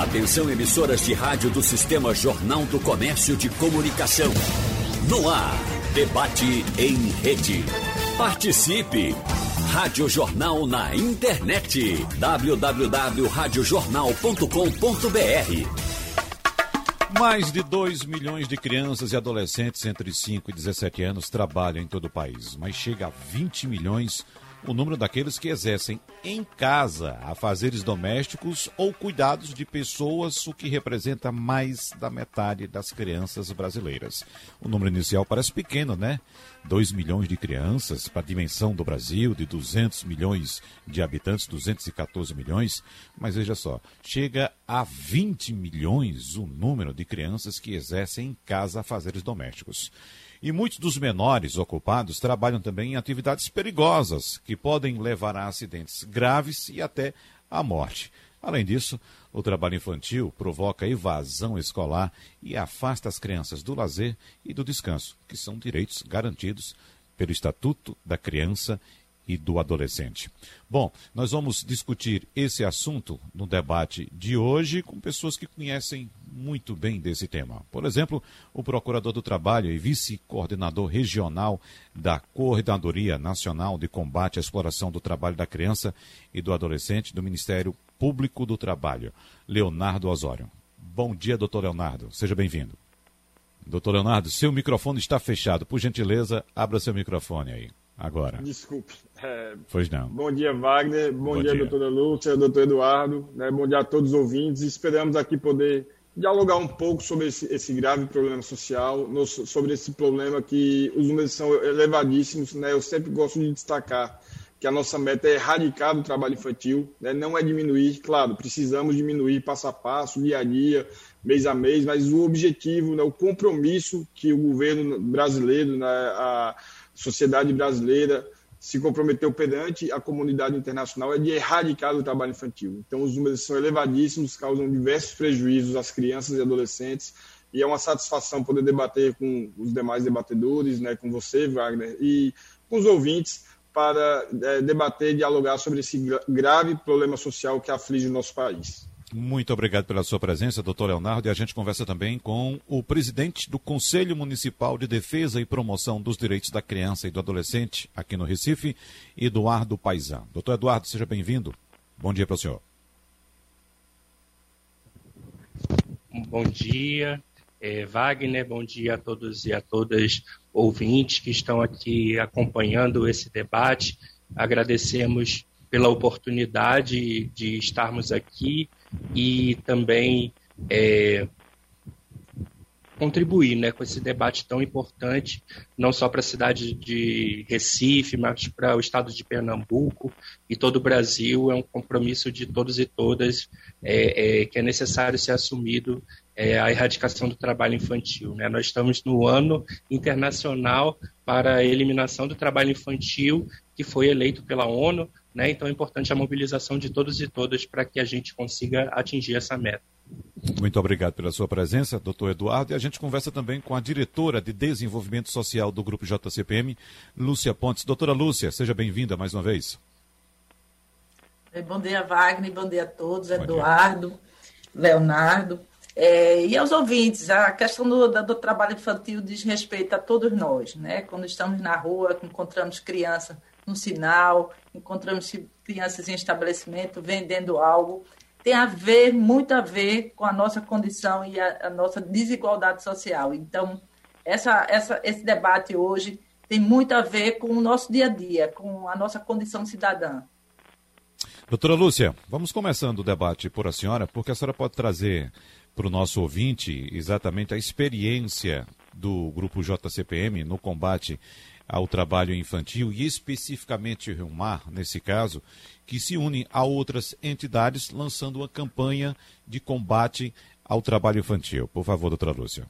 Atenção emissoras de rádio do Sistema Jornal do Comércio de Comunicação. No ar, debate em rede. Participe! Rádio Jornal na internet. www.radiojornal.com.br Mais de 2 milhões de crianças e adolescentes entre 5 e 17 anos trabalham em todo o país, mas chega a 20 milhões o número daqueles que exercem em casa afazeres domésticos ou cuidados de pessoas, o que representa mais da metade das crianças brasileiras. O número inicial parece pequeno, né? 2 milhões de crianças para a dimensão do Brasil, de 200 milhões de habitantes, 214 milhões, mas veja só, chega a 20 milhões o número de crianças que exercem em casa afazeres domésticos. E muitos dos menores ocupados trabalham também em atividades perigosas, que podem levar a acidentes graves e até à morte. Além disso, o trabalho infantil provoca evasão escolar e afasta as crianças do lazer e do descanso, que são direitos garantidos pelo Estatuto da Criança e do adolescente. Bom, nós vamos discutir esse assunto no debate de hoje com pessoas que conhecem muito bem desse tema. Por exemplo, o Procurador do Trabalho e vice-coordenador regional da Coordenadoria Nacional de Combate à Exploração do Trabalho da Criança e do Adolescente do Ministério Público do Trabalho, Leonardo Osório. Bom dia, doutor Leonardo. Seja bem-vindo. Doutor Leonardo, seu microfone está fechado. Por gentileza, abra seu microfone aí agora. Desculpe. É, pois não. Bom dia, Wagner. Bom, bom dia, dia, doutora Lúcia, doutor Eduardo. Né? Bom dia a todos os ouvintes. Esperamos aqui poder dialogar um pouco sobre esse, esse grave problema social, no, sobre esse problema que os números são elevadíssimos. Né? Eu sempre gosto de destacar que a nossa meta é erradicar o trabalho infantil, né? não é diminuir. Claro, precisamos diminuir passo a passo, dia a dia, mês a mês, mas o objetivo, né? o compromisso que o governo brasileiro, né? a, sociedade brasileira se comprometeu perante a comunidade internacional é de erradicar o trabalho infantil. Então, os números são elevadíssimos, causam diversos prejuízos às crianças e adolescentes, e é uma satisfação poder debater com os demais debatedores, né, com você, Wagner, e com os ouvintes, para é, debater e dialogar sobre esse grave problema social que aflige o nosso país. Muito obrigado pela sua presença, doutor Leonardo. E a gente conversa também com o presidente do Conselho Municipal de Defesa e Promoção dos Direitos da Criança e do Adolescente aqui no Recife, Eduardo Paisan. Doutor Eduardo, seja bem-vindo. Bom dia para o senhor. Bom dia, é, Wagner. Bom dia a todos e a todas ouvintes que estão aqui acompanhando esse debate. Agradecemos pela oportunidade de estarmos aqui e também é, contribuir né, com esse debate tão importante, não só para a cidade de Recife, mas para o estado de Pernambuco e todo o Brasil. É um compromisso de todos e todas é, é, que é necessário ser assumido é, a erradicação do trabalho infantil. Né? Nós estamos no ano internacional para a eliminação do trabalho infantil, que foi eleito pela ONU né? Então é importante a mobilização de todos e todas para que a gente consiga atingir essa meta. Muito obrigado pela sua presença, doutor Eduardo. E a gente conversa também com a diretora de Desenvolvimento Social do Grupo JCPM, Lúcia Pontes. Doutora Lúcia, seja bem-vinda mais uma vez. Bom dia, Wagner. Bom dia a todos. Bom Eduardo, dia. Leonardo. É, e aos ouvintes, a questão do, do, trabalho infantil diz respeito a todos nós, né? Quando estamos na rua, encontramos crianças no sinal, encontramos crianças em estabelecimento vendendo algo, tem a ver, muito a ver com a nossa condição e a, a nossa desigualdade social. Então, essa, essa, esse debate hoje tem muito a ver com o nosso dia a dia, com a nossa condição cidadã. Doutora Lúcia, vamos começando o debate por a senhora, porque a senhora pode trazer para o nosso ouvinte exatamente a experiência do grupo JCPM no combate ao trabalho infantil e especificamente o Mar, nesse caso, que se une a outras entidades lançando uma campanha de combate ao trabalho infantil. Por favor, doutora Lúcia.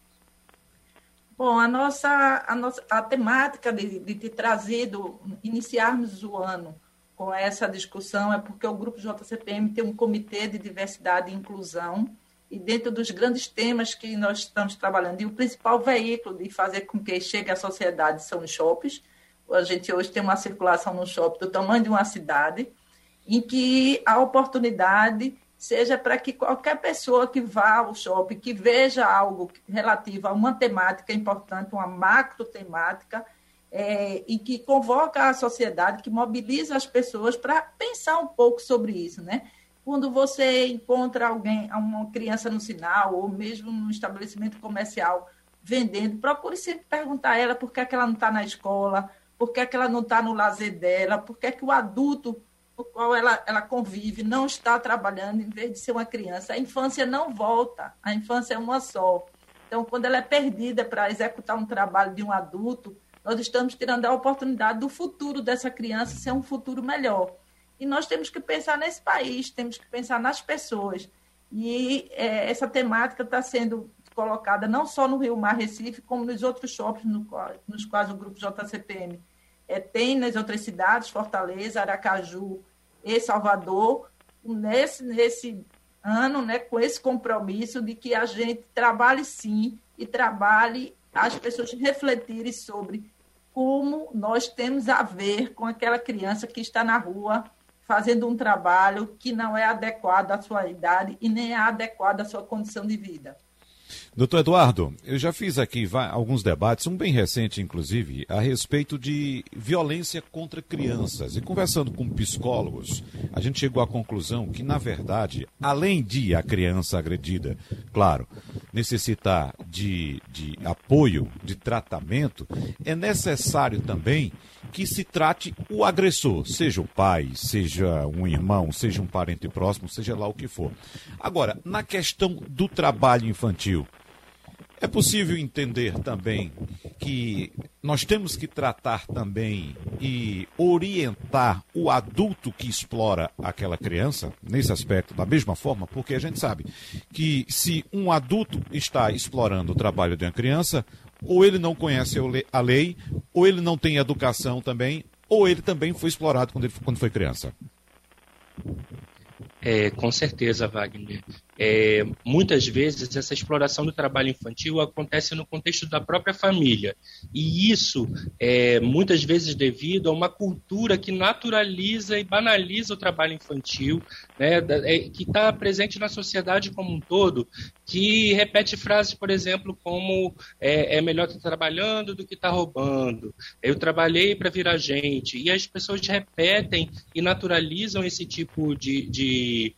Bom, a nossa, a nossa a temática de, de ter trazido, iniciarmos o ano com essa discussão é porque o Grupo JCPM tem um comitê de diversidade e inclusão e dentro dos grandes temas que nós estamos trabalhando, e o principal veículo de fazer com que chegue à sociedade são os shoppings. A gente hoje tem uma circulação no shopping do tamanho de uma cidade, em que a oportunidade seja para que qualquer pessoa que vá ao shopping, que veja algo relativo a uma temática importante, uma macro temática, é, e que convoca a sociedade, que mobiliza as pessoas para pensar um pouco sobre isso, né? Quando você encontra alguém, uma criança no sinal, ou mesmo no estabelecimento comercial vendendo, procure sempre perguntar a ela por que, é que ela não está na escola, por que, é que ela não está no lazer dela, por que, é que o adulto com o qual ela, ela convive não está trabalhando em vez de ser uma criança. A infância não volta, a infância é uma só. Então, quando ela é perdida para executar um trabalho de um adulto, nós estamos tirando a oportunidade do futuro dessa criança ser um futuro melhor. E nós temos que pensar nesse país, temos que pensar nas pessoas. E é, essa temática está sendo colocada não só no Rio Mar Recife, como nos outros shoppings no, nos quais o grupo JCPM é, tem nas outras cidades, Fortaleza, Aracaju e Salvador, nesse, nesse ano, né, com esse compromisso de que a gente trabalhe sim e trabalhe as pessoas refletirem sobre como nós temos a ver com aquela criança que está na rua fazendo um trabalho que não é adequado à sua idade e nem é adequado à sua condição de vida. Doutor Eduardo, eu já fiz aqui alguns debates, um bem recente, inclusive, a respeito de violência contra crianças. E conversando com psicólogos, a gente chegou à conclusão que, na verdade, além de a criança agredida, claro, necessitar de, de apoio, de tratamento, é necessário também que se trate o agressor, seja o pai, seja um irmão, seja um parente próximo, seja lá o que for. Agora, na questão do trabalho infantil, é possível entender também que nós temos que tratar também e orientar o adulto que explora aquela criança nesse aspecto da mesma forma, porque a gente sabe que se um adulto está explorando o trabalho de uma criança, ou ele não conhece a lei, ou ele não tem educação também, ou ele também foi explorado quando, ele, quando foi criança. É, com certeza, Wagner. É, muitas vezes essa exploração do trabalho infantil acontece no contexto da própria família. E isso é muitas vezes devido a uma cultura que naturaliza e banaliza o trabalho infantil, né, é, que está presente na sociedade como um todo, que repete frases, por exemplo, como é, é melhor estar trabalhando do que estar roubando, eu trabalhei para virar gente. E as pessoas repetem e naturalizam esse tipo de, de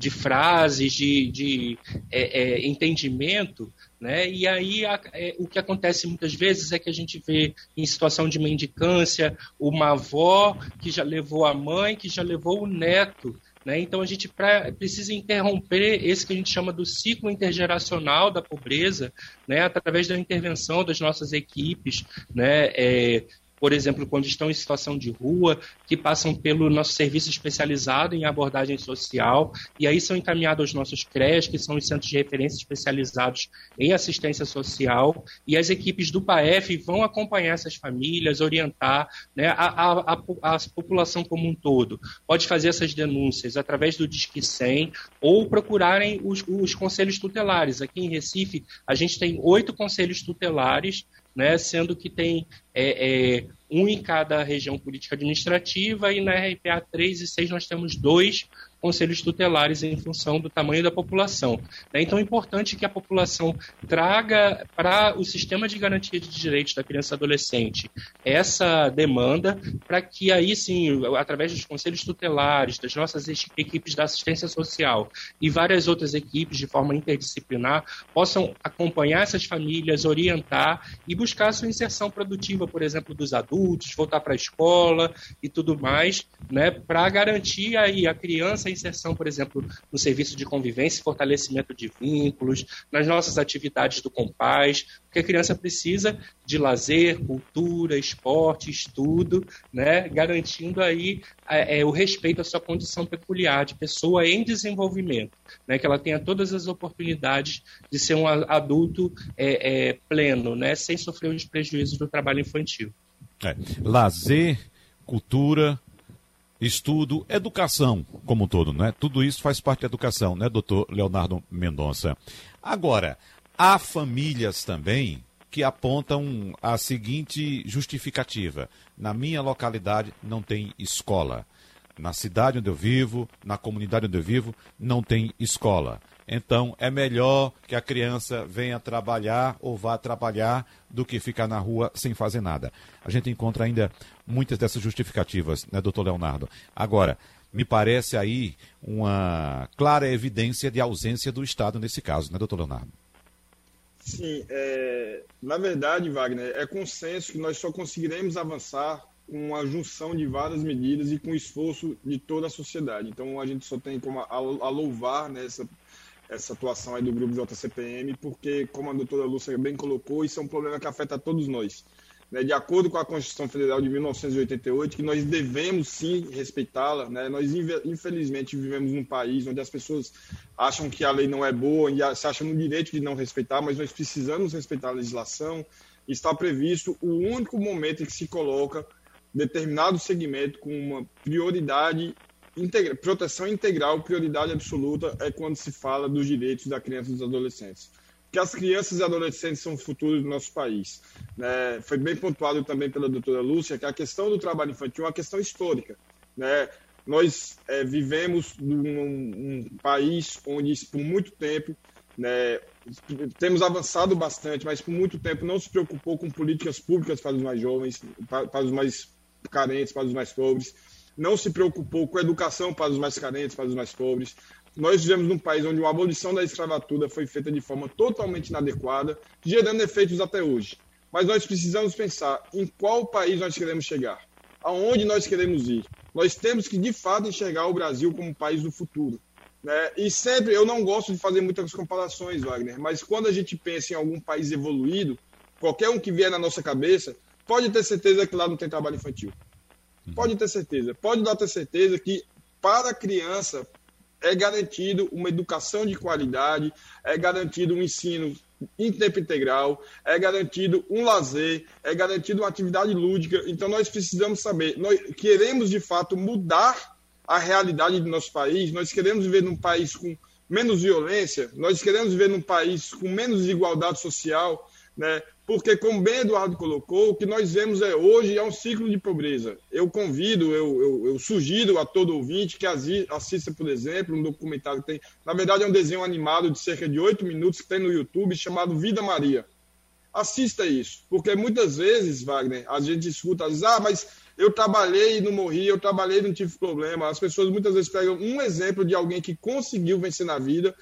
de frases, de, de é, é, entendimento, né? E aí a, é, o que acontece muitas vezes é que a gente vê em situação de mendicância uma avó que já levou a mãe, que já levou o neto. Né? Então a gente pra, precisa interromper esse que a gente chama do ciclo intergeracional da pobreza, né? através da intervenção das nossas equipes, né? É, por exemplo, quando estão em situação de rua, que passam pelo nosso serviço especializado em abordagem social, e aí são encaminhados aos nossos CRES, que são os centros de referência especializados em assistência social, e as equipes do PAEF vão acompanhar essas famílias, orientar né, a, a, a, a população como um todo. Pode fazer essas denúncias através do Disque 100 ou procurarem os, os conselhos tutelares. Aqui em Recife, a gente tem oito conselhos tutelares né, sendo que tem é, é, um em cada região política administrativa e na RPA 3 e 6 nós temos dois conselhos tutelares em função do tamanho da população. Né? Então é importante que a população traga para o sistema de garantia de direitos da criança e adolescente essa demanda para que aí sim, através dos conselhos tutelares, das nossas equipes da assistência social e várias outras equipes de forma interdisciplinar possam acompanhar essas famílias, orientar e buscar a sua inserção produtiva, por exemplo, dos adultos, voltar para a escola e tudo mais, né, para garantir aí a criança inserção, por exemplo, no serviço de convivência e fortalecimento de vínculos, nas nossas atividades do Compaz, porque a criança precisa de lazer, cultura, esporte, estudo, né, garantindo aí é, o respeito à sua condição peculiar de pessoa em desenvolvimento, né, que ela tenha todas as oportunidades de ser um adulto é, é, pleno, né, sem sofrer os prejuízos do trabalho infantil. É, lazer, cultura, estudo, educação como um todo, né? Tudo isso faz parte da educação, né, doutor Leonardo Mendonça? Agora, há famílias também que apontam a seguinte justificativa: na minha localidade não tem escola. na cidade onde eu vivo, na comunidade onde eu vivo, não tem escola. Então é melhor que a criança venha trabalhar ou vá trabalhar do que ficar na rua sem fazer nada. A gente encontra ainda muitas dessas justificativas, né, doutor Leonardo? Agora, me parece aí uma clara evidência de ausência do Estado nesse caso, né, doutor Leonardo? Sim, é, na verdade, Wagner, é consenso que nós só conseguiremos avançar com a junção de várias medidas e com o esforço de toda a sociedade. Então, a gente só tem como a, a louvar nessa né, essa atuação aí do grupo JCPM, porque, como a doutora Lúcia bem colocou, isso é um problema que afeta todos nós. Né? De acordo com a Constituição Federal de 1988, que nós devemos sim respeitá-la, né? nós infelizmente vivemos num país onde as pessoas acham que a lei não é boa e se acham no direito de não respeitar, mas nós precisamos respeitar a legislação. Está previsto o único momento em que se coloca determinado segmento com uma prioridade integra proteção integral, prioridade absoluta é quando se fala dos direitos da criança e dos adolescentes. Porque as crianças e adolescentes são o futuro do nosso país. Né? Foi bem pontuado também pela doutora Lúcia que a questão do trabalho infantil é uma questão histórica. Né? Nós é, vivemos num um país onde, por muito tempo, né, temos avançado bastante, mas por muito tempo não se preocupou com políticas públicas para os mais jovens, para, para os mais carentes, para os mais pobres não se preocupou com educação para os mais carentes, para os mais pobres. Nós vivemos num país onde a abolição da escravatura foi feita de forma totalmente inadequada, gerando efeitos até hoje. Mas nós precisamos pensar em qual país nós queremos chegar, aonde nós queremos ir. Nós temos que, de fato, enxergar o Brasil como um país do futuro. Né? E sempre, eu não gosto de fazer muitas comparações, Wagner, mas quando a gente pensa em algum país evoluído, qualquer um que vier na nossa cabeça, pode ter certeza que lá não tem trabalho infantil. Pode ter certeza. Pode dar ter certeza que para a criança é garantido uma educação de qualidade, é garantido um ensino em tempo integral, é garantido um lazer, é garantido uma atividade lúdica. Então nós precisamos saber, nós queremos de fato mudar a realidade do nosso país, nós queremos viver num país com menos violência, nós queremos viver num país com menos desigualdade social, né? Porque, como bem Eduardo colocou, o que nós vemos é hoje é um ciclo de pobreza. Eu convido, eu, eu, eu sugiro a todo ouvinte que assista, por exemplo, um documentário que tem, na verdade, é um desenho animado de cerca de oito minutos que tem no YouTube chamado Vida Maria. Assista isso, porque muitas vezes, Wagner, a gente escuta, ah, mas eu trabalhei e não morri, eu trabalhei e não tive problema. As pessoas muitas vezes pegam um exemplo de alguém que conseguiu vencer na vida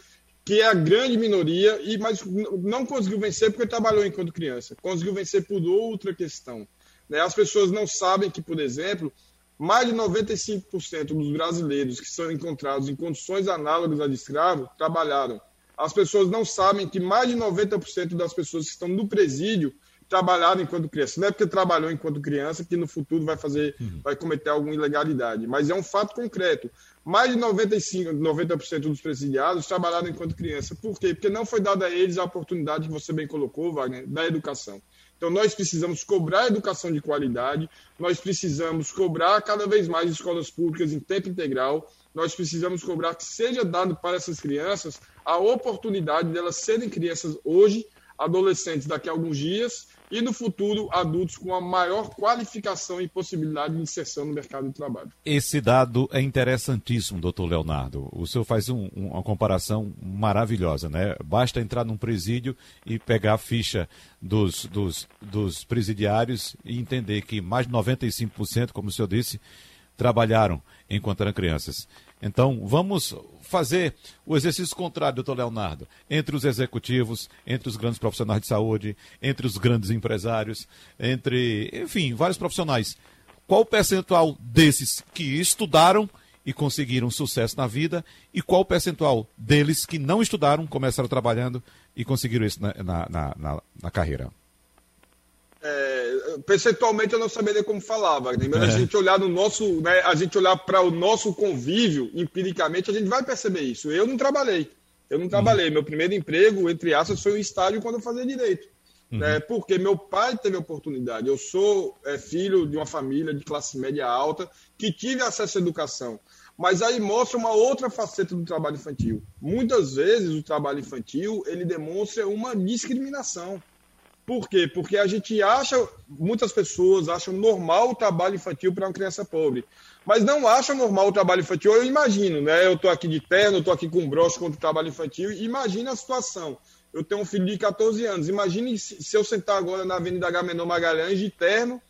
que é a grande minoria, e mas não conseguiu vencer porque trabalhou enquanto criança. Conseguiu vencer por outra questão. Né? As pessoas não sabem que, por exemplo, mais de 95% dos brasileiros que são encontrados em condições análogas a de escravo trabalharam. As pessoas não sabem que mais de 90% das pessoas que estão no presídio trabalharam enquanto criança. Não é porque trabalhou enquanto criança que no futuro vai fazer, uhum. vai cometer alguma ilegalidade, mas é um fato concreto. Mais de 95, 90% dos presidiados trabalharam enquanto criança. Por quê? Porque não foi dada a eles a oportunidade que você bem colocou, Wagner, da educação. Então, nós precisamos cobrar educação de qualidade, nós precisamos cobrar cada vez mais escolas públicas em tempo integral, nós precisamos cobrar que seja dado para essas crianças a oportunidade delas serem crianças hoje, adolescentes daqui a alguns dias e no futuro adultos com a maior qualificação e possibilidade de inserção no mercado de trabalho. Esse dado é interessantíssimo, doutor Leonardo. O senhor faz um, uma comparação maravilhosa, né? Basta entrar num presídio e pegar a ficha dos, dos, dos presidiários e entender que mais de 95%, como o senhor disse, trabalharam enquanto eram crianças. Então, vamos fazer o exercício contrário, doutor Leonardo, entre os executivos, entre os grandes profissionais de saúde, entre os grandes empresários, entre, enfim, vários profissionais. Qual o percentual desses que estudaram e conseguiram sucesso na vida e qual o percentual deles que não estudaram, começaram trabalhando e conseguiram isso na, na, na, na carreira? É, percentualmente eu não saberia como falar, Wagner, mas é. a gente olhar no nosso, né, a gente olhar para o nosso convívio empiricamente, a gente vai perceber isso. Eu não trabalhei. Eu não trabalhei. Uhum. Meu primeiro emprego, entre aspas, foi um estágio quando eu fazia direito. Uhum. Né, porque meu pai teve oportunidade. Eu sou é, filho de uma família de classe média alta que tive acesso à educação. Mas aí mostra uma outra faceta do trabalho infantil. Muitas vezes o trabalho infantil ele demonstra uma discriminação. Por quê? Porque a gente acha, muitas pessoas acham normal o trabalho infantil para uma criança pobre, mas não acham normal o trabalho infantil. Eu imagino, né? Eu estou aqui de terno, estou aqui com broche contra o trabalho infantil, imagina a situação. Eu tenho um filho de 14 anos, imagine se, se eu sentar agora na Avenida Agamenon Magalhães de terno,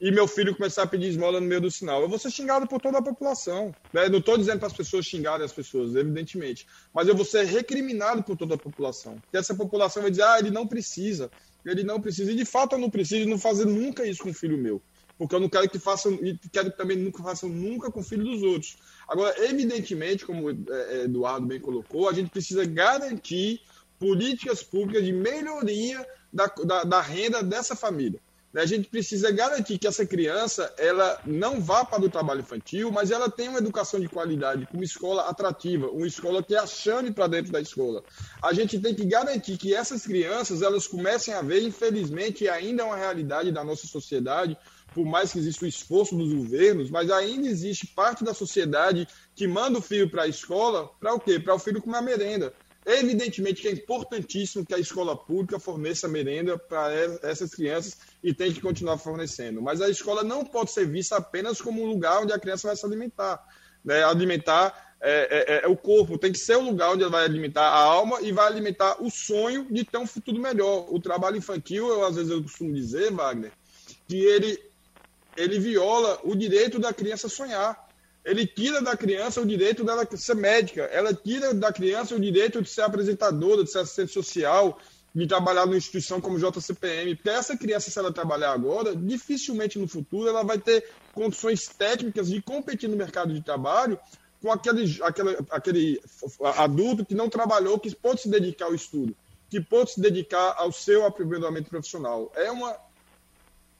e meu filho começar a pedir esmola no meio do sinal. Eu vou ser xingado por toda a população. Né? Não estou dizendo para as pessoas xingarem as pessoas, evidentemente. Mas eu vou ser recriminado por toda a população. Porque essa população vai dizer, ah, ele não precisa. Ele não precisa. E de fato eu não preciso não fazer nunca isso com o filho meu. Porque eu não quero que façam, e quero que também nunca façam nunca com o filho dos outros. Agora, evidentemente, como é, é, Eduardo bem colocou, a gente precisa garantir políticas públicas de melhoria da, da, da renda dessa família. Né, a gente precisa garantir que essa criança ela não vá para o trabalho infantil, mas ela tenha uma educação de qualidade, com uma escola atrativa, uma escola que a chame para dentro da escola. A gente tem que garantir que essas crianças elas comecem a ver, infelizmente, ainda é uma realidade da nossa sociedade, por mais que exista o esforço dos governos, mas ainda existe parte da sociedade que manda o filho para a escola para o quê? Para o filho comer merenda. Evidentemente que é importantíssimo que a escola pública forneça merenda para essas crianças e tem que continuar fornecendo. Mas a escola não pode ser vista apenas como um lugar onde a criança vai se alimentar. Né? Alimentar é, é, é, é o corpo, tem que ser o lugar onde ela vai alimentar a alma e vai alimentar o sonho de ter um futuro melhor. O trabalho infantil, eu, às vezes eu costumo dizer, Wagner, que ele, ele viola o direito da criança sonhar ele tira da criança o direito dela ser médica, ela tira da criança o direito de ser apresentadora, de ser assistente social, de trabalhar numa instituição como JCPM. Porque essa criança, se ela trabalhar agora, dificilmente no futuro ela vai ter condições técnicas de competir no mercado de trabalho com aquele, aquele, aquele adulto que não trabalhou, que pode se dedicar ao estudo, que pode se dedicar ao seu aprimoramento profissional. É uma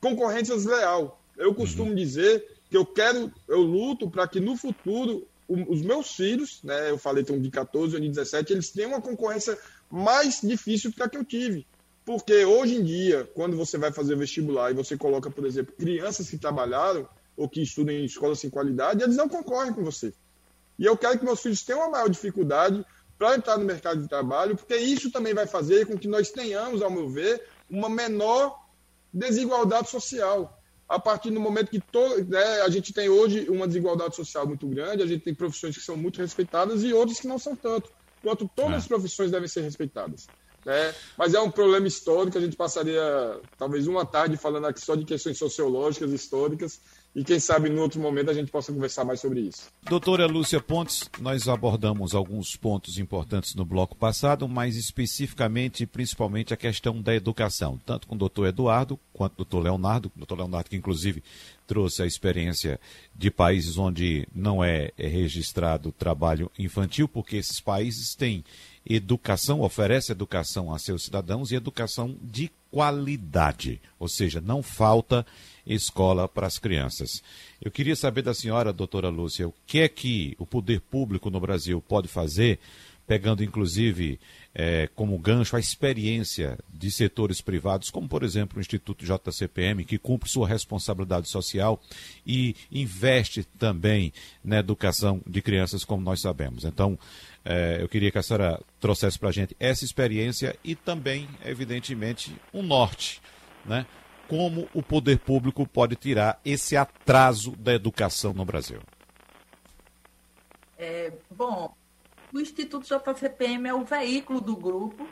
concorrência desleal. Eu costumo uhum. dizer que eu quero, eu luto para que no futuro os meus filhos, né, eu falei tem um de 14 ou de 17, eles tenham uma concorrência mais difícil que a que eu tive. Porque hoje em dia, quando você vai fazer vestibular e você coloca, por exemplo, crianças que trabalharam ou que estudam em escolas sem qualidade, eles não concorrem com você. E eu quero que meus filhos tenham uma maior dificuldade para entrar no mercado de trabalho, porque isso também vai fazer com que nós tenhamos, ao meu ver, uma menor desigualdade social a partir do momento que to, né, a gente tem hoje uma desigualdade social muito grande, a gente tem profissões que são muito respeitadas e outras que não são tanto, enquanto todas é. as profissões devem ser respeitadas. Né? Mas é um problema histórico, a gente passaria talvez uma tarde falando aqui só de questões sociológicas, históricas, e quem sabe no outro momento a gente possa conversar mais sobre isso. Doutora Lúcia Pontes, nós abordamos alguns pontos importantes no bloco passado, mas especificamente, principalmente a questão da educação, tanto com o doutor Eduardo quanto o doutor Leonardo, doutor Leonardo que inclusive trouxe a experiência de países onde não é, é registrado trabalho infantil, porque esses países têm educação, oferece educação a seus cidadãos e educação de qualidade, ou seja, não falta escola para as crianças. Eu queria saber da senhora, doutora Lúcia, o que é que o poder público no Brasil pode fazer, pegando inclusive é, como gancho a experiência de setores privados, como por exemplo o Instituto JCPM, que cumpre sua responsabilidade social e investe também na educação de crianças, como nós sabemos. Então, é, eu queria que a senhora trouxesse para a gente essa experiência e também, evidentemente, um norte, né? Como o poder público pode tirar esse atraso da educação no Brasil? É, bom, o Instituto JCPM é o veículo do grupo,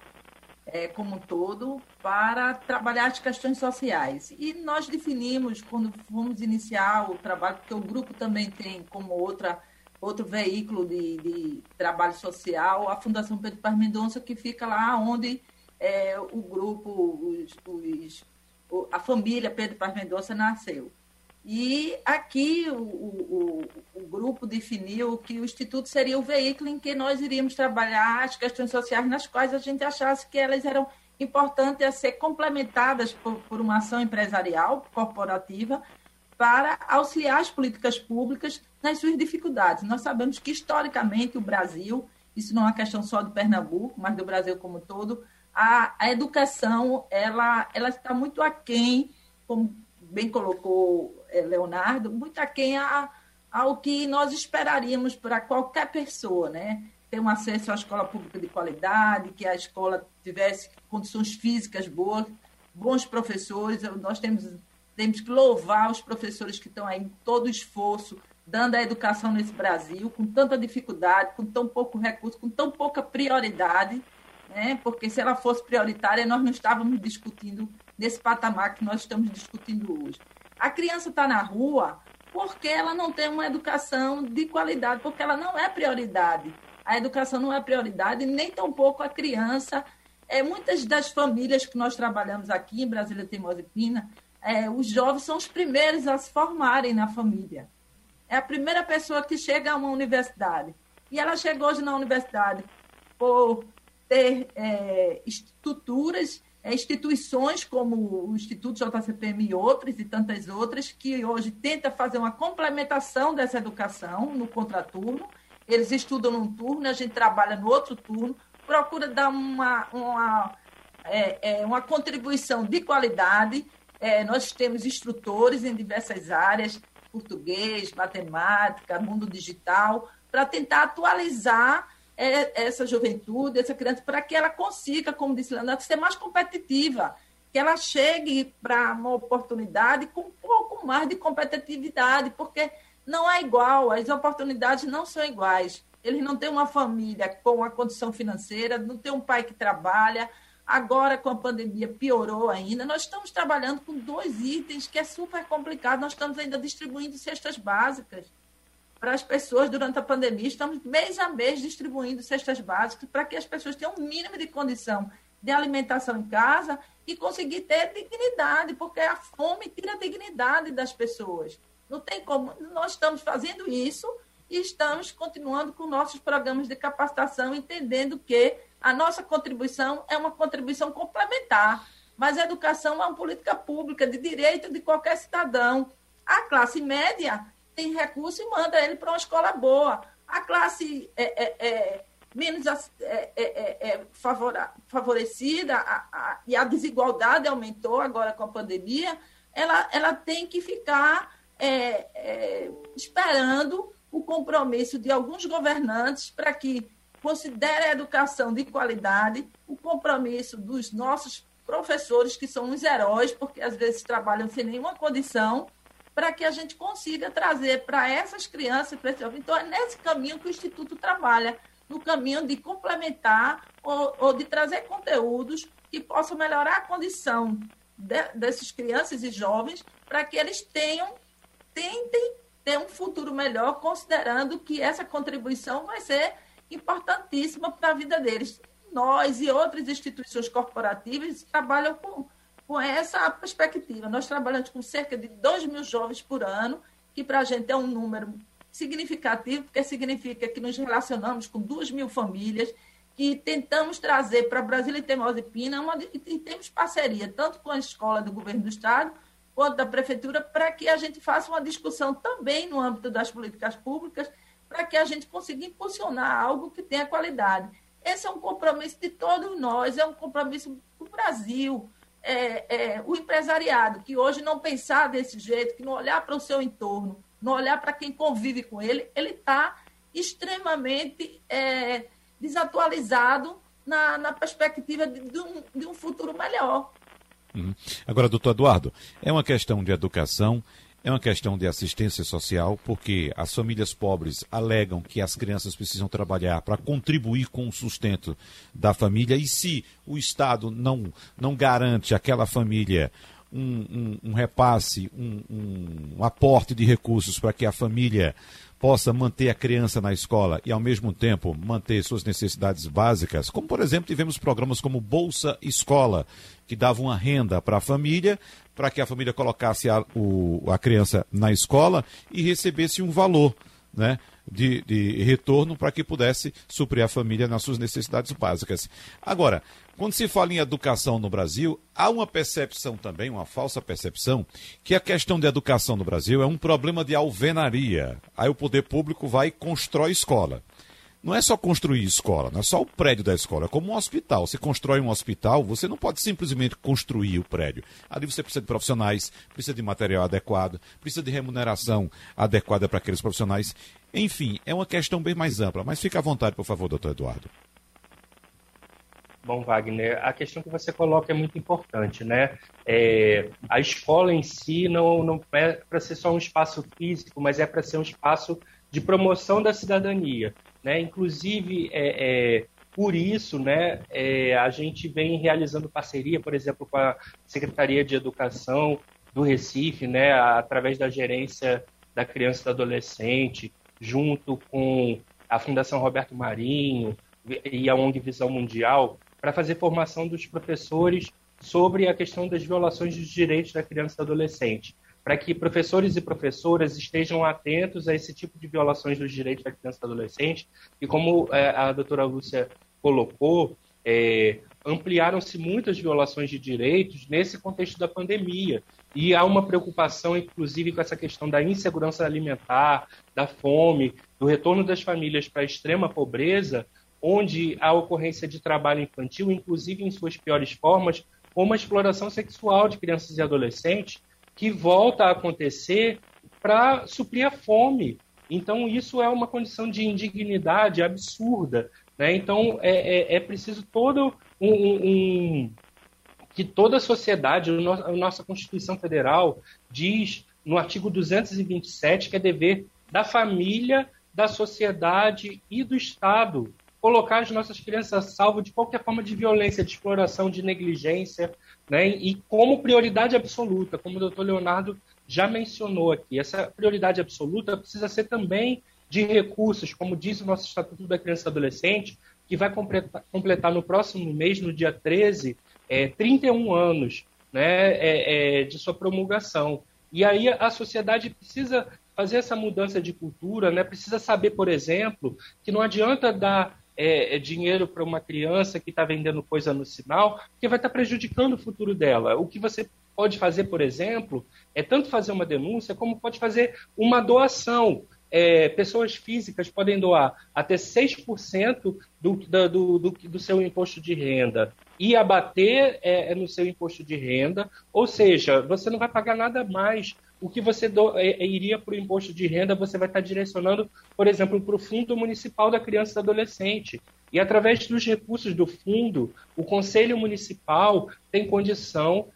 é, como um todo, para trabalhar as questões sociais. E nós definimos, quando fomos iniciar o trabalho, porque o grupo também tem como outra, outro veículo de, de trabalho social, a Fundação Pedro Paz Mendonça, que fica lá onde é, o grupo, os, os a família Pedro Paz Mendonça nasceu. E aqui o, o, o, grupo definiu que o Instituto seria o veículo em que nós iríamos trabalhar as questões sociais nas quais a gente achasse que elas eram importantes a ser complementadas por, por uma ação empresarial, corporativa, para auxiliar as políticas públicas nas suas dificuldades. Nós sabemos que, historicamente, o Brasil, isso não é uma questão só de Pernambuco, mas do Brasil como todo, a, a educação ela, ela está muito aquém, como bem colocou eh, Leonardo, muito aquém a, ao que nós esperaríamos para qualquer pessoa, né? Ter um acesso à escola pública de qualidade, que a escola tivesse condições físicas boas. bons professores, nós temos, temos que louvar os professores que estão aí em todo esforço, dando a educação nesse Brasil, com tanta dificuldade, com tão pouco recurso, com tão pouca prioridade, né? porque se ela fosse prioritária, nós não estávamos discutindo nesse patamar que nós estamos discutindo hoje. A criança está na rua porque ela não tem uma educação de qualidade, porque ela não é prioridade. A educação não é prioridade, nem tampouco a criança. É, muitas das famílias que nós trabalhamos aqui em Brasília Teimosa e Pina, é, os jovens são os primeiros a se formarem na família. É a primeira pessoa que chega a uma universidade. E ela chegou hoje na universidade por ter é, estruturas é, instituições como o Instituto JCPM e outras, e tantas outras, que hoje tenta fazer uma complementação dessa educação no contraturno. Eles estudam num turno, a gente trabalha no outro turno, procura dar uma, uma, é, é, uma contribuição de qualidade. É, nós temos instrutores em diversas áreas, português, matemática, mundo digital, para tentar atualizar essa juventude, essa criança, para que ela consiga, como disse Leonardo, ser mais competitiva, que ela chegue para uma oportunidade com um pouco mais de competitividade, porque não é igual, as oportunidades não são iguais. Eles não têm uma família com a condição financeira, não tem um pai que trabalha. Agora, com a pandemia, piorou ainda. Nós estamos trabalhando com dois itens que é super complicado. Nós estamos ainda distribuindo cestas básicas para as pessoas durante a pandemia. Estamos mês a mês distribuindo cestas básicas para que as pessoas tenham um mínimo de condição de alimentação em casa e conseguir ter dignidade, porque a fome tira a dignidade das pessoas. Não tem como. Nós estamos fazendo isso e estamos continuando com nossos programas de capacitação, entendendo que a nossa contribuição é uma contribuição complementar, mas a educação é uma política pública de direito de qualquer cidadão. A classe média tem recurso e manda ele para uma escola boa. A classe é, é, é menos é, é, é, é favorecida a, a, e a desigualdade aumentou agora com a pandemia, ela, ela tem que ficar esperando o compromisso de alguns governantes para que considere a educação de qualidade, o compromisso dos nossos professores, que são os heróis, porque às vezes trabalham sem nenhuma condição, para que a gente consiga trazer para essas crianças, para esse Então, é nesse caminho que o Instituto trabalha, no caminho de complementar ou, ou de trazer conteúdos que possam melhorar a condição de, dessas crianças e jovens, para que eles tenham, tentem ter um futuro melhor, considerando que essa contribuição vai ser importantíssima para a vida deles. Nós e outras instituições corporativas trabalham com com essa perspectiva. Nós trabalhamos com cerca de 2 mil jovens por ano, que para a gente é um número significativo, porque significa que nos relacionamos com 2 mil famílias, que tentamos trazer para Brasília e Teimosa e Pina, uma, e temos parceria tanto com a escola do governo do Estado, quanto da Prefeitura, para que a gente faça uma discussão também no âmbito das políticas públicas, para que a gente consiga impulsionar algo que tenha qualidade. Esse é um compromisso de todos nós, é um compromisso do Brasil, é, é, o empresariado, que hoje não pensar desse jeito, que não olhar para o seu entorno, não olhar para quem convive com ele, ele está extremamente é, desatualizado na, na perspectiva de, de, um, de um futuro melhor. Uhum. Agora, doutor Eduardo, é uma questão de educação é uma questão de assistência social, porque as famílias pobres alegam que as crianças precisam trabalhar para contribuir com o sustento da família, e se o Estado não, não garante àquela família um, um, um repasse, um, um aporte de recursos para que a família possa manter a criança na escola e, ao mesmo tempo, manter suas necessidades básicas, como, por exemplo, tivemos programas como Bolsa Escola, que dava uma renda para a família, para que a família colocasse a, o, a criança na escola e recebesse um valor, né? De, de, retorno para que pudesse suprir a família nas suas necessidades básicas. Agora, quando se fala em educação no Brasil, há uma percepção também, uma falsa percepção, que a questão de educação no Brasil é um problema de alvenaria. Aí o poder público vai e constrói escola não é só construir escola, não é só o prédio da escola, é como um hospital. Você constrói um hospital, você não pode simplesmente construir o prédio. Ali você precisa de profissionais, precisa de material adequado, precisa de remuneração adequada para aqueles profissionais. Enfim, é uma questão bem mais ampla, mas fique à vontade, por favor, doutor Eduardo. Bom, Wagner, a questão que você coloca é muito importante, né? É, a escola em si não, não é para ser só um espaço físico, mas é para ser um espaço de promoção da cidadania, né? Inclusive, é, é por isso, né, é, a gente vem realizando parceria, por exemplo, com a Secretaria de Educação do Recife, né, através da gerência da criança e do adolescente, junto com a Fundação Roberto Marinho e a ONG Visão Mundial, para fazer formação dos professores sobre a questão das violações dos direitos da criança e do adolescente, para que professores e professoras estejam atentos a esse tipo de violações dos direitos da criança e do adolescente. E como é, a doutora Lúcia colocou, é, ampliaram-se muitas violações de direitos nesse contexto da pandemia. E há uma preocupação, inclusive, com essa questão da insegurança alimentar, da fome, do retorno das famílias para a extrema pobreza, onde a ocorrência de trabalho infantil, inclusive em suas piores formas, como a exploração sexual de crianças e adolescentes, que volta a acontecer para suprir a fome. Então, isso é uma condição de indignidade absurda. Né? Então, é, é, é preciso todo um, um, que toda a sociedade, a nossa Constituição Federal diz no artigo 227 que é dever da família, da sociedade e do Estado colocar as nossas crianças a salvo de qualquer forma de violência, de exploração, de negligência, né? e como prioridade absoluta, como o doutor Leonardo já mencionou aqui. Essa prioridade absoluta precisa ser também de recursos, como diz o nosso Estatuto da Criança e Adolescente, que vai completar, completar no próximo mês, no dia 13, é, 31 anos né, é, é, de sua promulgação. E aí a sociedade precisa fazer essa mudança de cultura, né? precisa saber, por exemplo, que não adianta dar é, é dinheiro para uma criança que está vendendo coisa no sinal, que vai estar tá prejudicando o futuro dela. O que você pode fazer, por exemplo, é tanto fazer uma denúncia, como pode fazer uma doação é, pessoas físicas podem doar até 6% do, do, do, do seu imposto de renda e abater é, é, no seu imposto de renda, ou seja, você não vai pagar nada mais. O que você do, é, é iria para o imposto de renda, você vai estar direcionando, por exemplo, para o Fundo Municipal da Criança e do Adolescente. E através dos recursos do fundo, o Conselho Municipal tem condição,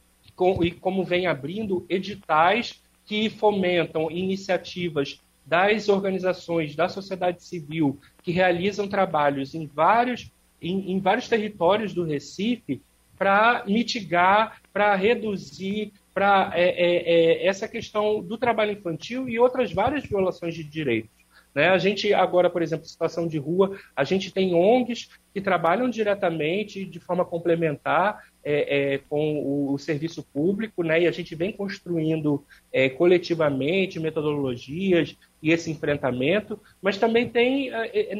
e como vem abrindo, editais que fomentam iniciativas das organizações da sociedade civil que realizam trabalhos em vários, em, em vários territórios do Recife para mitigar, para reduzir, para é, é, é, essa questão do trabalho infantil e outras várias violações de direitos. Né? A gente agora, por exemplo, situação de rua, a gente tem ONGs que trabalham diretamente, de forma complementar, é, é, com o, o, serviço público, né? e a gente vem construindo é, coletivamente metodologias e esse enfrentamento, mas também tem é, é,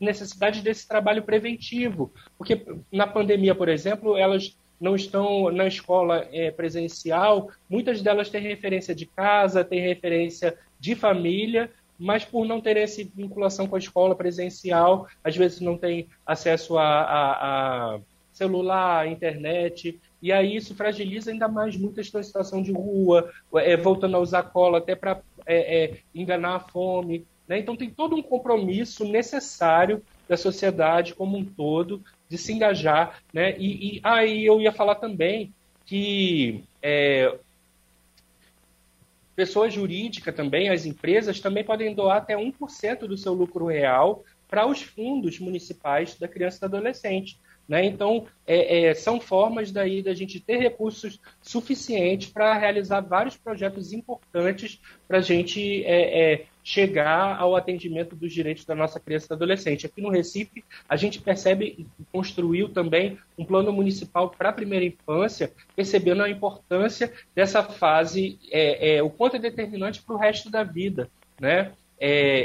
necessidade desse trabalho preventivo, porque na pandemia, por exemplo, elas não estão na escola é, presencial, muitas delas têm referência de casa, têm referência de família, mas por não ter essa vinculação com a escola presencial, às vezes não tem acesso a, a, a celular, internet, e aí isso fragiliza ainda mais muitas estão em situação de rua, é, voltando a usar cola até para é, é, enganar a fome. Né? Então tem todo um compromisso necessário da sociedade como um todo de se engajar. Né? E, e aí eu ia falar também que é, Pessoa jurídica também, as empresas também podem doar até 1% do seu lucro real para os fundos municipais da criança e do adolescente. Né? Então, é, é, são formas daí da gente ter recursos suficientes para realizar vários projetos importantes para a gente é, é, chegar ao atendimento dos direitos da nossa criança e adolescente. Aqui no Recife, a gente percebe e construiu também um plano municipal para a primeira infância, percebendo a importância dessa fase, é, é, o quanto é determinante para o resto da vida. Né?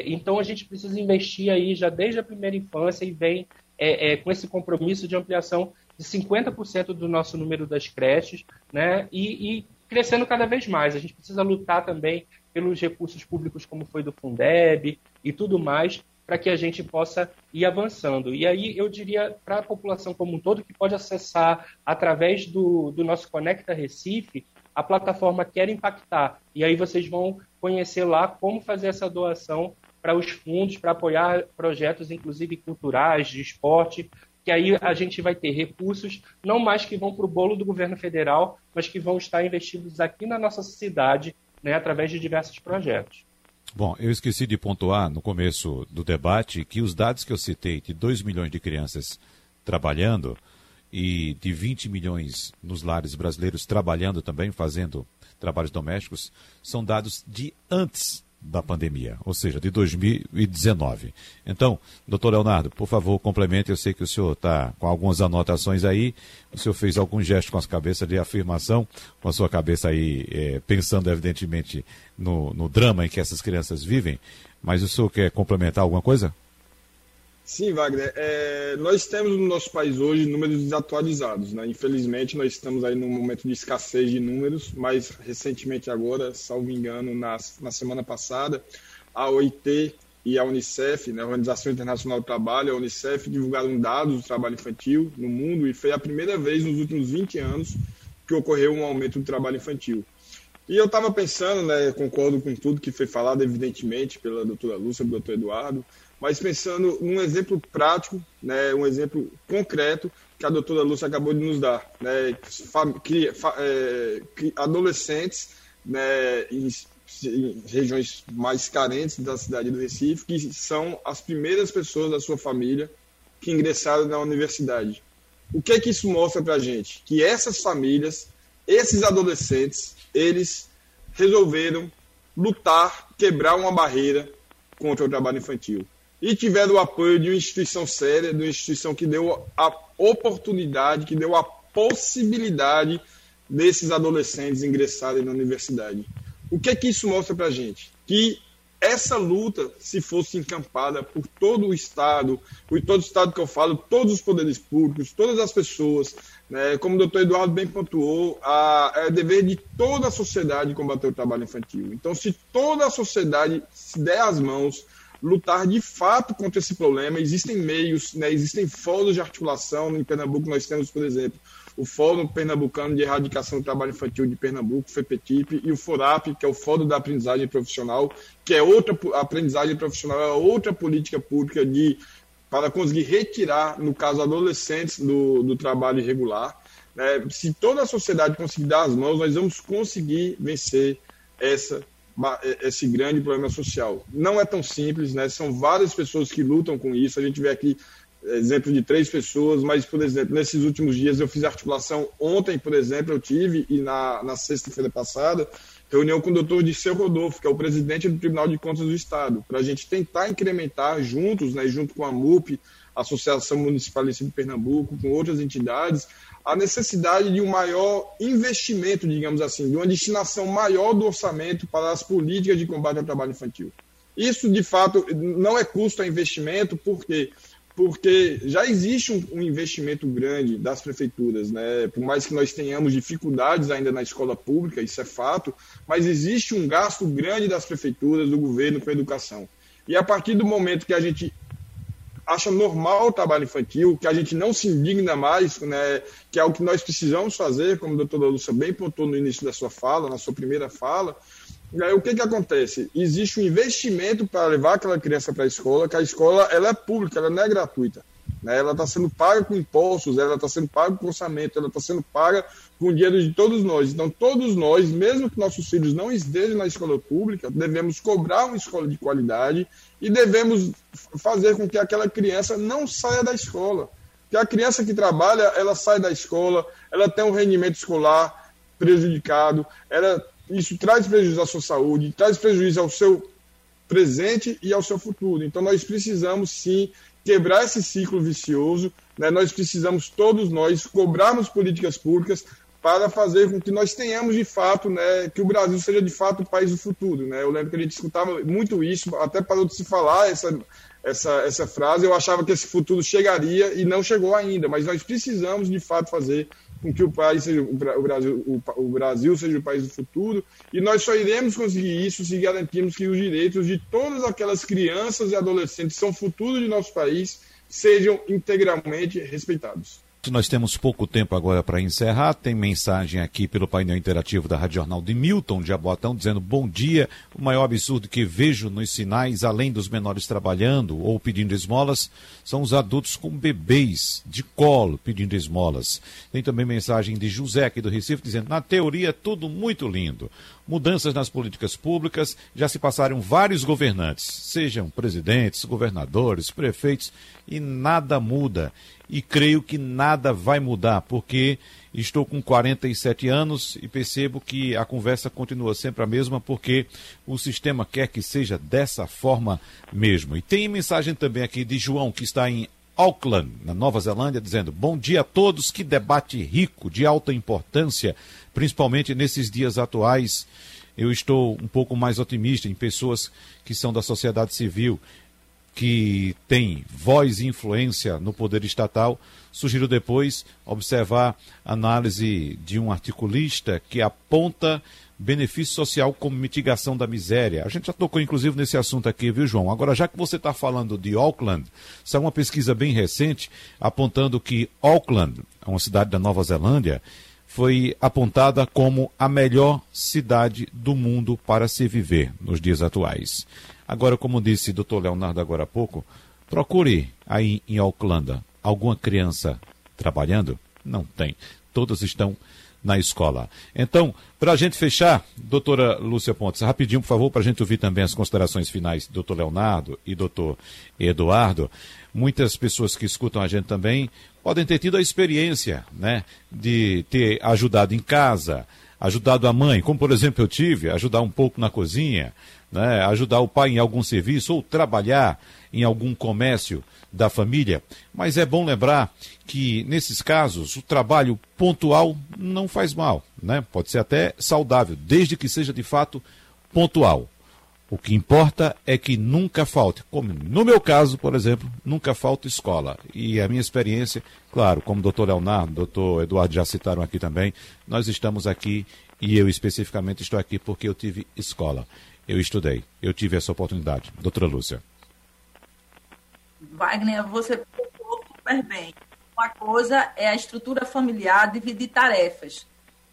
então, a gente precisa investir aí já desde a primeira infância e vem é, é, com esse compromisso de ampliação de 50% do nosso número das creches, né? E, e, crescendo cada vez mais. A gente precisa lutar também pelos recursos públicos, como foi do Fundeb e tudo mais, para que a gente possa ir avançando. E aí eu diria para a população como um todo que pode acessar através do, do nosso Conecta Recife a plataforma Quer Impactar. E aí vocês vão conhecer lá como fazer essa doação para os fundos, para apoiar projetos, inclusive culturais, de esporte, que aí a gente vai ter recursos não mais que vão para o bolo do governo federal, mas que vão estar investidos aqui na nossa cidade, né, através de diversos projetos. Bom, eu esqueci de pontuar no começo do debate que os dados que eu citei de 2 milhões de crianças trabalhando e de 20 milhões nos lares brasileiros trabalhando também, fazendo trabalhos domésticos, são dados de antes da pandemia, ou seja, de 2019. Então, doutor Leonardo, por favor, complemente. Eu sei que o senhor está com algumas anotações aí. O senhor fez algum gesto com as cabeças de afirmação, com a sua cabeça aí, é, pensando, evidentemente, no, no drama em que essas crianças vivem. Mas o senhor quer complementar alguma coisa? Sim, Wagner. É, nós temos no nosso país hoje números desatualizados. Né? Infelizmente, nós estamos aí num momento de escassez de números, mas recentemente agora, salvo engano, na, na semana passada, a OIT e a Unicef, né, a Organização Internacional do Trabalho, a Unicef, divulgaram dados do trabalho infantil no mundo e foi a primeira vez nos últimos 20 anos que ocorreu um aumento do trabalho infantil. E eu estava pensando, né, concordo com tudo que foi falado, evidentemente, pela doutora Lúcia, pelo doutor Eduardo, mas pensando num exemplo prático, né, um exemplo concreto que a doutora Lúcia acabou de nos dar. Né, que, é, que adolescentes né, em, em, regiões mais carentes da cidade do Recife, que são as primeiras pessoas da sua família que ingressaram na universidade. O que é que isso mostra para a gente? Que essas famílias, esses adolescentes, eles resolveram lutar, quebrar uma barreira contra o trabalho infantil e tiveram o apoio de uma instituição séria, de uma instituição que deu a oportunidade, que deu a possibilidade desses adolescentes ingressarem na universidade. O que é que isso mostra para a gente? Que essa luta, se fosse encampada por todo o Estado, por todo o Estado que eu falo, todos os poderes públicos, todas as pessoas, né, como o doutor Eduardo bem pontuou, a, é dever de toda a sociedade combater o trabalho infantil. Então, se toda a sociedade se der as mãos, lutar de fato contra esse problema. Existem meios, né, existem fóruns de articulação. Em Pernambuco nós temos, por exemplo, o Fórum Pernambucano de Erradicação do Trabalho Infantil de Pernambuco, FEPETIP, e o FORAP, que é o Fórum da Aprendizagem Profissional, que é outra aprendizagem profissional, é outra política pública de para conseguir retirar, no caso, adolescentes do, do trabalho irregular. Né? Se toda a sociedade conseguir dar as mãos, nós vamos conseguir vencer essa esse grande problema social. Não é tão simples, né? São várias pessoas que lutam com isso. A gente vê aqui exemplo de três pessoas, mas, por exemplo, nesses últimos dias eu fiz articulação. Ontem, por exemplo, eu tive, e na, na sexta-feira passada, reunião com o doutor Disseu Rodolfo, que é o presidente do Tribunal de Contas do Estado, para a gente tentar incrementar juntos, né, junto com a MUP, Associação Municipalista de Pernambuco, com outras entidades, a necessidade de um maior investimento, digamos assim, de uma destinação maior do orçamento para as políticas de combate ao trabalho infantil. Isso, de fato, não é custo, é investimento, por quê? Porque já existe um investimento grande das prefeituras, né? por mais que nós tenhamos dificuldades ainda na escola pública, isso é fato, mas existe um gasto grande das prefeituras, do governo com a educação. E a partir do momento que a gente acha normal o trabalho infantil, que a gente não se indigna mais, né, que é o que nós precisamos fazer, como a doutora Lúcia bem pontuou no início da sua fala, na sua primeira fala. E aí, o que, que acontece? Existe um investimento para levar aquela criança para a escola, que a escola ela é pública, ela não é gratuita. Né? Ela está sendo paga com impostos, ela está sendo paga com orçamento, ela está sendo paga com o dinheiro de todos nós. Então, todos nós, mesmo que nossos filhos não estejam na escola pública, devemos cobrar uma escola de qualidade e devemos fazer com que aquela criança não saia da escola. Que a criança que trabalha, ela sai da escola, ela tem um rendimento escolar prejudicado, ela, isso traz prejuízo à sua saúde, traz prejuízo ao seu presente e ao seu futuro. Então, nós precisamos sim quebrar esse ciclo vicioso. Né? Nós precisamos, todos nós, cobrarmos políticas públicas para fazer com que nós tenhamos de fato, né, que o Brasil seja de fato o país do futuro. Né? Eu lembro que a gente escutava muito isso, até parou de se falar essa, essa, essa frase. Eu achava que esse futuro chegaria e não chegou ainda, mas nós precisamos de fato fazer com que o país seja o Brasil, o, o Brasil seja o país do futuro, e nós só iremos conseguir isso se garantirmos que os direitos de todas aquelas crianças e adolescentes que são o futuro de nosso país sejam integralmente respeitados. Nós temos pouco tempo agora para encerrar. Tem mensagem aqui pelo painel interativo da Rádio Jornal de Milton de Abotão dizendo bom dia. O maior absurdo que vejo nos sinais, além dos menores trabalhando ou pedindo esmolas, são os adultos com bebês de colo pedindo esmolas. Tem também mensagem de José aqui do Recife dizendo na teoria tudo muito lindo. Mudanças nas políticas públicas, já se passaram vários governantes, sejam presidentes, governadores, prefeitos, e nada muda e creio que nada vai mudar, porque estou com 47 anos e percebo que a conversa continua sempre a mesma, porque o sistema quer que seja dessa forma mesmo. E tem mensagem também aqui de João, que está em Auckland, na Nova Zelândia, dizendo: Bom dia a todos, que debate rico, de alta importância, principalmente nesses dias atuais. Eu estou um pouco mais otimista em pessoas que são da sociedade civil que tem voz e influência no poder estatal, sugiro depois observar a análise de um articulista que aponta benefício social como mitigação da miséria. A gente já tocou inclusive nesse assunto aqui, viu, João? Agora, já que você está falando de Auckland, saiu uma pesquisa bem recente apontando que Auckland, uma cidade da Nova Zelândia, foi apontada como a melhor cidade do mundo para se viver nos dias atuais. Agora, como disse o doutor Leonardo agora há pouco, procure aí em Auckland alguma criança trabalhando? Não tem. Todas estão na escola. Então, para a gente fechar, doutora Lúcia Pontes, rapidinho, por favor, para a gente ouvir também as considerações finais do doutor Leonardo e doutor Eduardo. Muitas pessoas que escutam a gente também podem ter tido a experiência né, de ter ajudado em casa, ajudado a mãe, como por exemplo eu tive, ajudar um pouco na cozinha, né, ajudar o pai em algum serviço ou trabalhar em algum comércio da família. Mas é bom lembrar que, nesses casos, o trabalho pontual não faz mal, né? pode ser até saudável, desde que seja de fato pontual. O que importa é que nunca falte, como no meu caso, por exemplo, nunca falta escola. E a minha experiência, claro, como o doutor Leonardo, doutor Eduardo já citaram aqui também, nós estamos aqui e eu especificamente estou aqui porque eu tive escola eu estudei, eu tive essa oportunidade. Doutora Lúcia. Wagner, você pontuou super bem. Uma coisa é a estrutura familiar dividir tarefas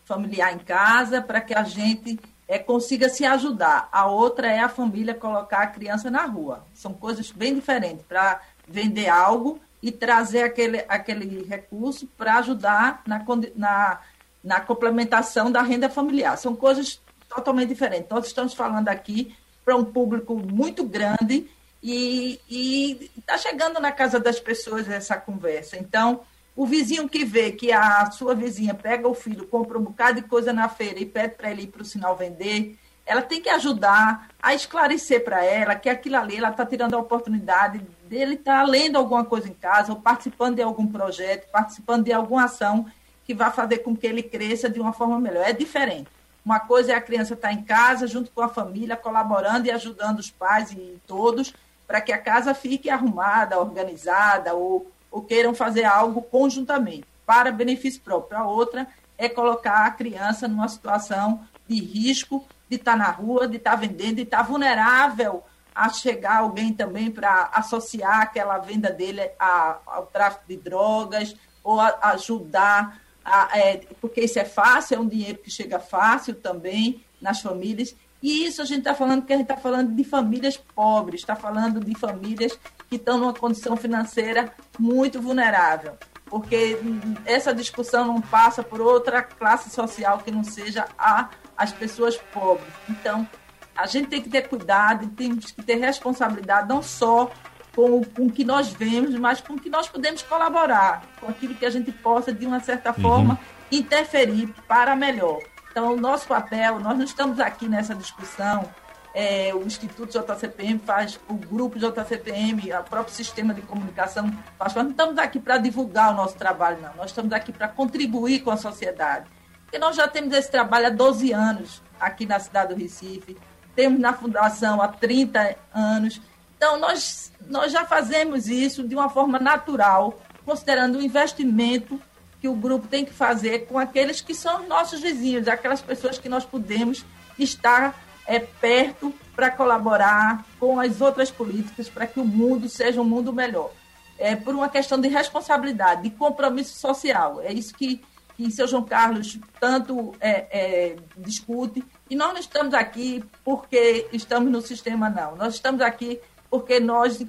familiar em casa para que a gente é, consiga se ajudar. A outra é a família colocar a criança na rua. São coisas bem diferentes para vender algo e trazer aquele, aquele recurso para ajudar na, na, na complementação da renda familiar. São coisas totalmente diferente. Nós estamos falando aqui para um público muito grande e está chegando na casa das pessoas essa conversa. Então, o vizinho que vê que a sua vizinha pega o filho, compra um bocado de coisa na feira e pede para ele ir para o sinal vender, ela tem que ajudar a esclarecer para ela que aquilo ali ela está tirando a oportunidade dele estar tá lendo alguma coisa em casa, ou participando de algum projeto, participando de alguma ação que vai fazer com que ele cresça de uma forma melhor. É diferente. Uma coisa é a criança estar em casa, junto com a família, colaborando e ajudando os pais e todos, para que a casa fique arrumada, organizada, ou, ou queiram fazer algo conjuntamente, para benefício próprio. A outra é colocar a criança numa situação de risco de estar na rua, de estar vendendo, de estar vulnerável a chegar alguém também para associar aquela venda dele ao tráfico de drogas ou ajudar a, é, porque isso é fácil, é um dinheiro que chega fácil também nas famílias. E isso a gente está falando que a gente está falando de famílias pobres, está falando de famílias que estão numa condição financeira muito vulnerável. Porque essa discussão não passa por outra classe social que não seja a, as pessoas pobres. Então, a gente tem que ter cuidado, temos que ter responsabilidade, não só com, com o que nós vemos, mas com o que nós podemos colaborar, com aquilo que a gente possa, de uma certa uhum. forma, interferir para melhor. Então, o nosso papel, nós não estamos aqui nessa discussão, é, o Instituto JCPM faz, o grupo JCPM, o próprio sistema de comunicação faz, nós não estamos aqui para divulgar o nosso trabalho, não. Nós estamos aqui para contribuir com a sociedade. Porque nós já temos esse trabalho há 12 anos aqui na cidade do Recife, temos na Fundação há 30 anos, então, nós, nós já fazemos isso de uma forma natural, considerando o investimento que o grupo tem que fazer com aqueles que são nossos vizinhos, aquelas pessoas que nós podemos estar é, perto para colaborar com as outras políticas para que o mundo seja um mundo melhor. é, por uma questão de responsabilidade, de compromisso social. É isso que, que seu João Carlos tanto é, é, discute. E nós não estamos aqui porque estamos no sistema, não. Nós estamos aqui porque nós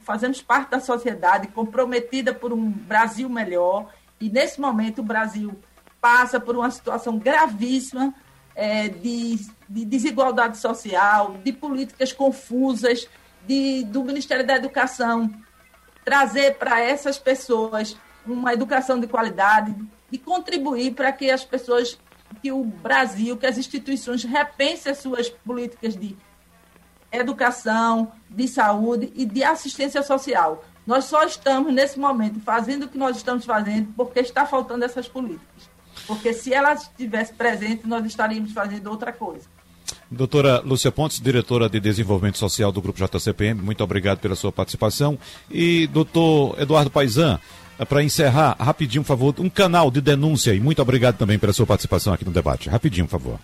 fazemos parte da sociedade comprometida por um Brasil melhor. E nesse momento o Brasil passa por uma situação gravíssima é, de, de, desigualdade social, de políticas confusas, de, do Ministério da Educação trazer para essas pessoas uma educação de qualidade, de contribuir para que as pessoas, que o Brasil, que as instituições repensem as suas políticas de educação, de saúde e de assistência social. Nós só estamos, nesse momento, fazendo o que nós estamos fazendo porque está faltando essas políticas. Porque se elas estivessem presentes, nós estaríamos fazendo outra coisa. Doutora Lúcia Pontes, diretora de Desenvolvimento Social do Grupo JCPM, muito obrigado pela sua participação. E doutor Eduardo Paizan, para encerrar, rapidinho, por favor, um canal de denúncia e muito obrigado também pela sua participação aqui no debate. Rapidinho, por favor.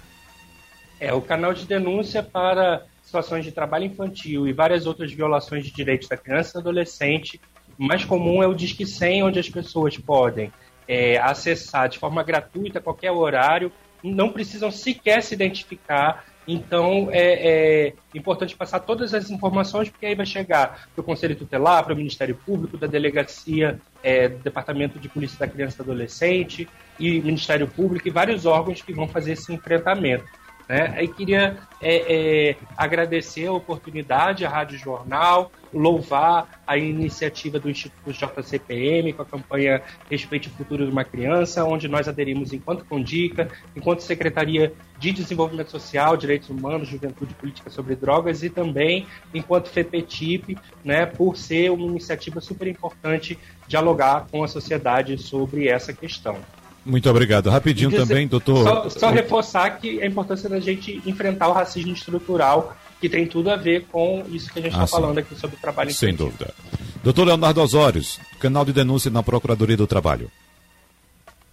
É, o canal de denúncia para situações de trabalho infantil e várias outras violações de direitos da criança e adolescente. O mais comum é o Disque 100, onde as pessoas podem é, acessar de forma gratuita qualquer horário, não precisam sequer se identificar. Então é, é importante passar todas as informações, porque aí vai chegar para o Conselho Tutelar, para o Ministério Público, da Delegacia, é, do Departamento de Polícia da Criança e do Adolescente e Ministério Público e vários órgãos que vão fazer esse enfrentamento. Né? E queria é, é, agradecer a oportunidade à Rádio Jornal, louvar a iniciativa do Instituto JCPM com a campanha Respeite o Futuro de uma Criança, onde nós aderimos enquanto Condica, enquanto Secretaria de Desenvolvimento Social, Direitos Humanos, Juventude Política sobre Drogas e também enquanto FEPETIP, né, por ser uma iniciativa super importante dialogar com a sociedade sobre essa questão. Muito obrigado. Rapidinho dizer, também, doutor. Só, só, reforçar que a importância da gente enfrentar o racismo estrutural, que tem tudo a ver com isso que a gente está ah, falando aqui sobre o trabalho Sem dúvida. Doutor Leonardo Osórios, canal de denúncia na Procuradoria do Trabalho.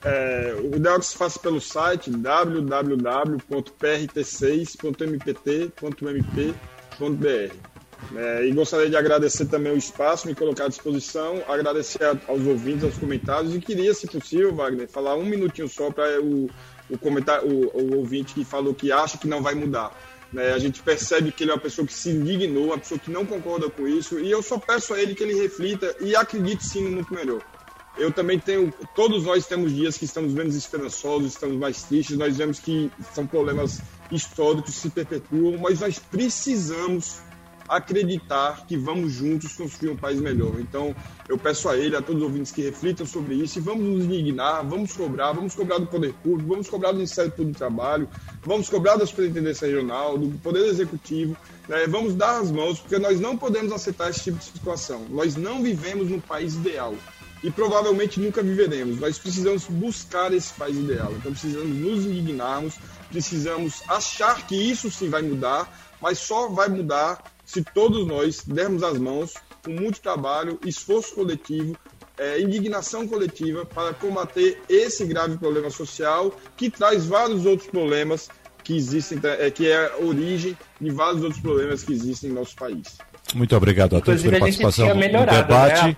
É, o ideal é que se faça pelo site www.prt6.mpt.mp.br. É, e gostaria de agradecer também o espaço, me colocar à disposição, agradecer aos ouvintes, aos comentários e queria, se possível, Wagner, falar um minutinho só para o, o, o, o ouvinte que falou que acha que não vai mudar. Né? A gente percebe que ele é uma pessoa que se indignou, uma pessoa que não concorda com isso, e eu só peço a ele que ele reflita e acredite sim no muito melhor. Eu também tenho, todos nós temos dias que estamos menos esperançosos, estamos mais tristes, nós vemos que são problemas históricos que se perpetuam, mas nós precisamos acreditar que vamos juntos construir um país melhor. Então, eu peço a ele, a todos os ouvintes que reflitam sobre isso e vamos nos indignar, vamos cobrar, vamos cobrar do Poder Público, vamos cobrar do Ministério Público do Trabalho, vamos cobrar da Superintendência Regional, do Poder Executivo, né? vamos dar as mãos, porque nós não podemos aceitar esse tipo de situação. Nós não vivemos num país ideal e provavelmente nunca viveremos. Nós precisamos buscar esse país ideal. Então precisamos nos indignarmos, precisamos achar que isso sim vai mudar, mas só vai mudar se todos nós dermos as mãos com muito trabalho, esforço coletivo, é, indignação coletiva para combater esse grave problema social que traz vários outros problemas que existem, é, que é a origem de vários outros problemas que existem no nosso país. Muito obradiado a todos pela participação no debate. Né?